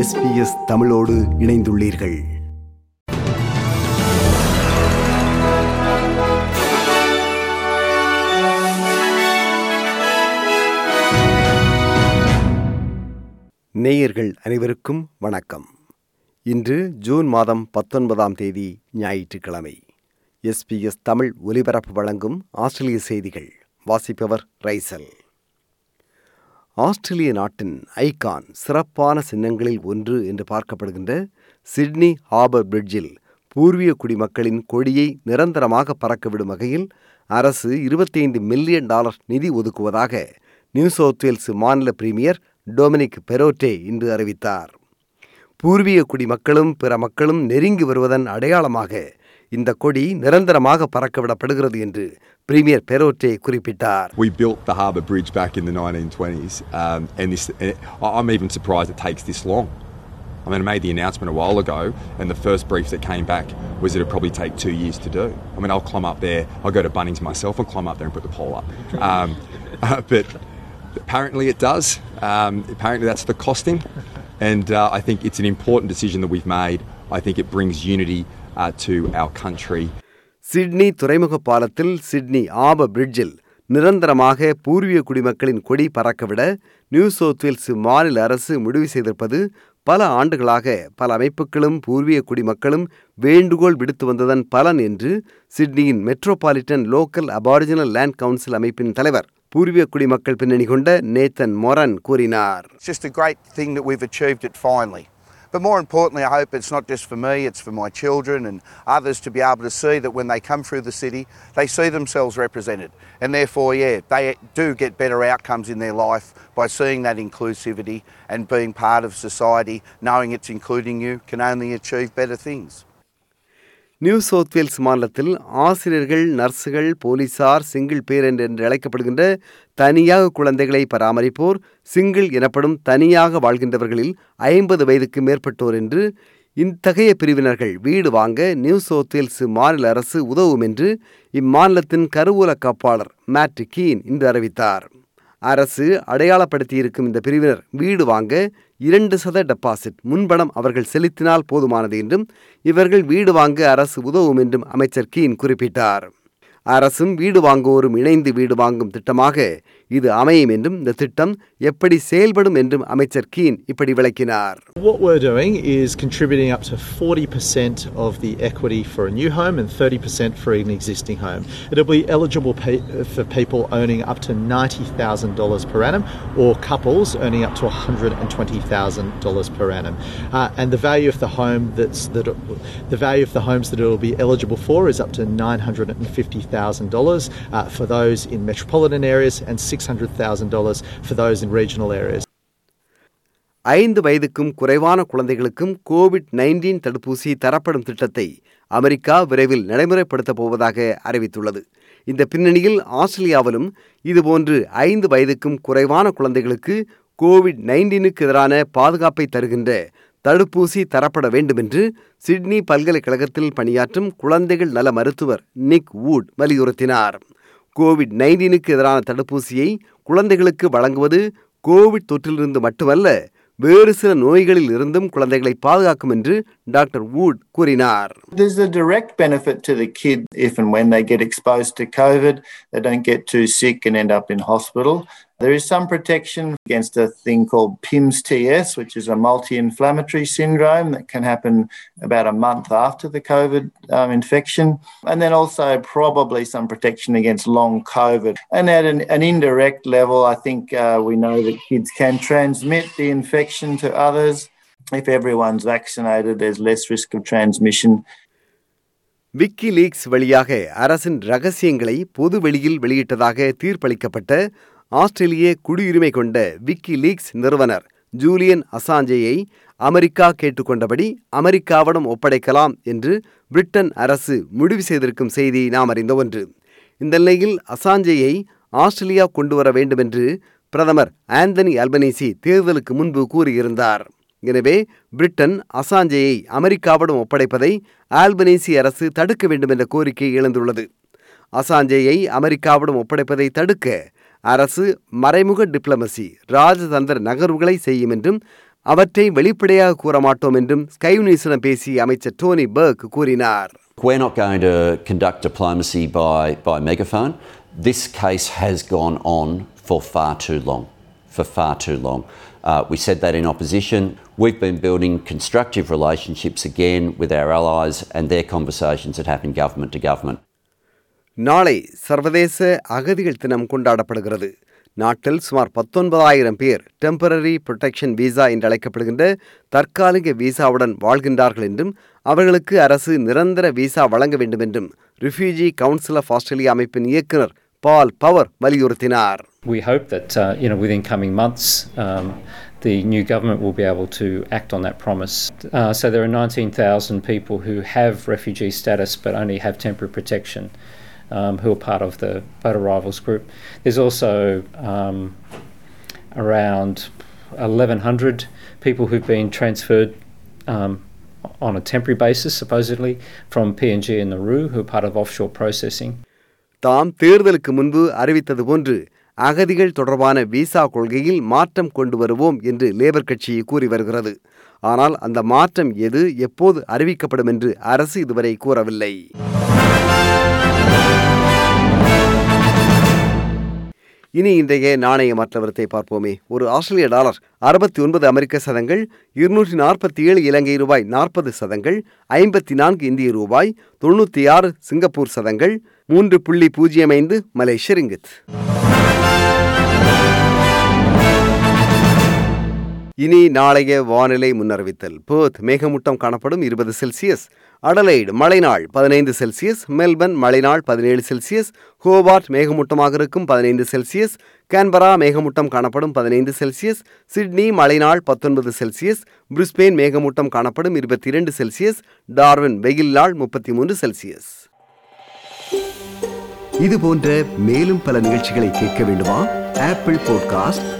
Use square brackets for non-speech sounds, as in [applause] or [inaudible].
SBS தமிழோடு இணைந்துள்ளீர்கள். நேயர்கள் அனைவருக்கும் வணக்கம். இன்று ஜூன் மாதம் பத்தொன்பதாம் தேதி ஞாயிற்றுக்கிழமை. எஸ்பிஎஸ் தமிழ் ஒலிபரப்பு வழங்கும் ஆஸ்திரேலிய செய்திகள். வாசிப்பவர் ரைசல். ஆஸ்திரேலிய நாட்டின் ஐகான் சிறப்பான சின்னங்களில் ஒன்று என்று பார்க்கப்படுகின்ற சிட்னி ஹார்பர் பிரிட்ஜில் பூர்வீக குடிமக்களின் கொடியை நிரந்தரமாக பறக்கவிடும் வகையில் அரசு இருபத்தைந்து மில்லியன் டாலர் நிதி ஒதுக்குவதாக நியூ சவுத் வேல்ஸ் மாநில பிரீமியர் டொமினிக் பெரோட்டே இன்று அறிவித்தார். பூர்வீக குடிமக்களும் பிற மக்களும் நெருங்கி வருவதன் அடையாளமாக இந்த கொடி நிரந்தரமாக பறக்கவிடப்படுகிறது என்று பிரீமியர் பெரோட்டே குறிப்பிட்டார் We built the Harbour Bridge back in the 1920s, um, and this, and I- I'm even surprised it takes this long. I mean, I made the announcement a while ago, and the first brief that came back was it'd probably take two years to do. I mean, I'll climb up there, I'll go to Bunnings myself and climb up there and put the pole up. Um, [laughs] but apparently it does. Um, apparently that's the costing, and uh, I think it's an important decision that we've made. I think it brings unity uh, to our country. Sydney துறைமுக பாலத்தில் Sydney ஆப பிரிட்ஜில் நிரந்தரமாக பூர்வீக குடிமக்களின் கொடி பறக்கவிட new South Wales மாநில அரசு முடிவு செய்திருப்பது பல ஆண்டுகளாக பல அமைப்புகளும் பூர்வீக குடிமக்களும் வேண்டுகோள் விடுத்து வந்ததன் பலன் என்று சிட்னியின் Metropolitan Local Aboriginal Land Council அமைப்பின் தலைவர் பூர்வீக குடிமக்கள் பின்னணி கொண்ட நேத்தன் மொரன் கூறினார் But more importantly, I hope it's not just for me, it's for my children and others to be able to see that when they come through the city, they see themselves represented. And therefore, yeah, they do get better outcomes in their life by seeing that inclusivity and being part of society, knowing it's including you, can only achieve better things. New South Wales மாநிலத்தில் ஆசிரியர்கள் நர்ஸுகள் போலீசார் single parent என்று அழைக்கப்படுகின்ற தனியாக குழந்தைகளை பராமரிப்போர் single எனப்படும் தனியாக வாழ்கின்றவர்களில் ஐம்பது வயதுக்கு மேற்பட்டோர் என்று இத்தகைய பிரிவினர்கள் வீடு வாங்க நியூ சவுத் வேல்ஸ் மாநில அரசு உதவும் என்று இம்மாநிலத்தின் கருவூல காப்பாளர் மேட் கீன் இன்று அறிவித்தார். அரசு அடையாளப்படுத்தியிருக்கும் இந்த பிரிவினர் வீடு வாங்க இரண்டு சத டெபாசிட் முன்பணம் அவர்கள் செலுத்தினால் போதுமானது என்றும் இவர்கள் வீடு வாங்க அரசு உதவும் என்றும் அமைச்சர் கீன் குறிப்பிட்டார். அரசும் வீடு வாங்குவோரும் இணைந்து வீடு வாங்கும் திட்டமாக இது அமையும் என்றும் இந்த திட்டம் எப்படி செயல்படும் என்றும் அமைச்சர் கீன் இப்படி விளக்கினார் What we're doing is contributing up to 40% of the equity for a new home and 30% for an existing home. It'll be eligible pe- for people owning up to $90,000 per annum or couples earning up to $120,000 per annum. Uh, and the value of the home that's that the value of the homes that it'll be eligible for is up to $950,000 uh, for those in metropolitan areas and $600,000 for those in regional areas. ஐந்து வயதுக்கும் குறைவான குழந்தைகளுக்கும் Covid nineteen தடுப்பூசி தரப்படும் திட்டத்தை America விரைவில் நடைமுறைப்படுத்தப் போவதாக அறிவித்துள்ளது இந்த பின்னணியில் ஆஸ்திரேலியாவிலும் இதுபோன்று ஐந்து வயதுக்கும் குறைவான குழந்தைகளுக்கு கோவிட் நைன்டீனுக்கு எதிரான பாதுகாப்பை தருகின்ற தடுப்பூசி தரப்பட வேண்டும் என்று சிட்னி பல்கலைக்கழகத்தில் பணியாற்றும் குழந்தைகள் நல மருத்துவர் நிக் வூட் வலியுறுத்தினார் கோவிட் நைன்டீனுக்கு எதிரான தடுப்பூசியை குழந்தைகளுக்கு வழங்குவது கோவிட் தொற்றிலிருந்து மட்டுமல்ல வேறு சில நோய்களில் இருந்தும் குழந்தைகளை பாதுகாக்கும் என்று டாக்டர் வூட் கூறினார் There's a direct benefit to the kid if and when they get exposed to COVID. They don't get too sick and end up in hospital. There is some protection against a thing called PIMS TS, which is a multi inflammatory syndrome that can happen about a month after the COVID um, infection. And then also probably some protection against long COVID. And at an, an indirect level, I think uh, we know that kids can transmit the infection to others. If everyone's vaccinated, there's less risk of transmission. WikiLeaks வழியாக அரசின் ரகசியங்களை பொது வெளியில் வெளியிட்டதாக தீர்ப்பளிக்கப்பட்ட ஆஸ்திரேலிய குடியுரிமை கொண்ட WikiLeaks நிறுவனர் Julian அசாஞ்சேயை America கேட்டுக்கொண்டபடி அமெரிக்காவிடம் ஒப்படைக்கலாம் என்று Britain அரசு முடிவு செய்திருக்கும் செய்தி நாம் அறிந்த ஒன்று இந்த நிலையில் அசாஞ்சேயை ஆஸ்திரேலியா கொண்டு வர வேண்டும் என்று பிரதமர் ஆந்தனி அல்பனீசி தேர்தலுக்கு முன்பு கூறியிருந்தார் எனவே பிரிட்டன் அசாஞ்சேயை அமெரிக்காவிடம் ஒப்படைப்பதை ஆல்பனீசி அரசு தடுக்க வேண்டும் என்ற கோரிக்கை எழுந்துள்ளது அசாஞ்சேயை அமெரிக்காவிடம் ஒப்படைப்பதை தடுக்க அரசு மறைமுக டிப்ளமசி ராஜதந்திர நகர்வுகளை செய்யும் என்றும் அவற்றை வெளிப்படையாக கூற மாட்டோம் என்றும் ஸ்கை நியூஸிடம் பேசிய அமைச்சர் டோனி பர்க் கூறினார் We're not going to conduct diplomacy by, by megaphone. This case has gone on for far too long. For far too long. Uh, we said that in opposition. We've been building constructive relationships again with our allies and their conversations that happen government to government. நாளை சர்வதேச அகதிகள் தினம் கொண்டாடப்படுகிறது நாட்டில் சுமார் பத்தொன்பதாயிரம் பேர் temporary protection visa என்று அழைக்கப்படுகின்ற தற்காலிக விசாவுடன் வாழ்கின்றார்கள் என்றும் அவர்களுக்கு அரசு நிரந்தர விசா வழங்க வேண்டும் என்றும் ரிஃப்யூஜி கவுன்சில் ஆஃப் ஆஸ்திரேலியா அமைப்பின் இயக்குனர் பால் பவர் வலியுறுத்தினார் We hope that uh, you know within coming months um, the new government will be able to act on that promise. Uh, so there are 19,000 people who have refugee status but only have temporary protection. Um, who are part of the boat arrivals group. There's also um, around 1,100 people who've been transferred um, on a temporary basis, supposedly, from PNG and Nauru, who are part of offshore processing. தாம் தேர்தலுக்கு முன்பு அறிவித்தது போன்று அகதிகள் தொடர்பான visa கொள்கையில் மாற்றம் கொண்டு வருவோம் என்று லேபர் கட்சி கூறி வருகிறது. ஆனால் அந்த மாற்றம் எது எப்போது அறிவிக்கப்படும் என்று அரசு இதுவரை கூறவில்லை. இனி இன்றைய நாணய மற்றவரத்தை பார்ப்போமே. ஒரு ஆஸ்திரேலிய டாலர் அறுபத்தி ஒன்பது அமெரிக்க சதங்கள் இருநூற்றி நாற்பத்தி ஏழு இலங்கை ரூபாய் நாற்பது சதங்கள் ஐம்பத்தி நான்கு இந்திய ரூபாய் தொண்ணூற்றி ஆறு சிங்கப்பூர் சதங்கள் மூன்று புள்ளி பூஜ்ஜியம் ஐந்து மலேசிய ரிங்கித். இனி நாளைய வானிலை முன்னறிவித்தல். பேர்த் மேகமூட்டம் காணப்படும் இருபது செல்சியஸ். அடலைடு மழைநாள் பதினைந்து செல்சியஸ். மெல்பர்ன் மழைநாள் பதினேழு செல்சியஸ். ஹோபார்ட் மேகமூட்டமாக இருக்கும் பதினைந்து செல்சியஸ். கேன்பரா மேகமூட்டம் காணப்படும் பதினைந்து செல்சியஸ். சிட்னி மழைநாள் பத்தொன்பது செல்சியஸ். பிரிஸ்பெயின் மேகமூட்டம் காணப்படும் இருபத்தி இரண்டு செல்சியஸ். டார்வின் வெயில் நாள் முப்பத்தி மூன்று செல்சியஸ். இது போன்ற மேலும் பல நிகழ்ச்சிகளை கேட்க வேண்டுமா? Apple podcast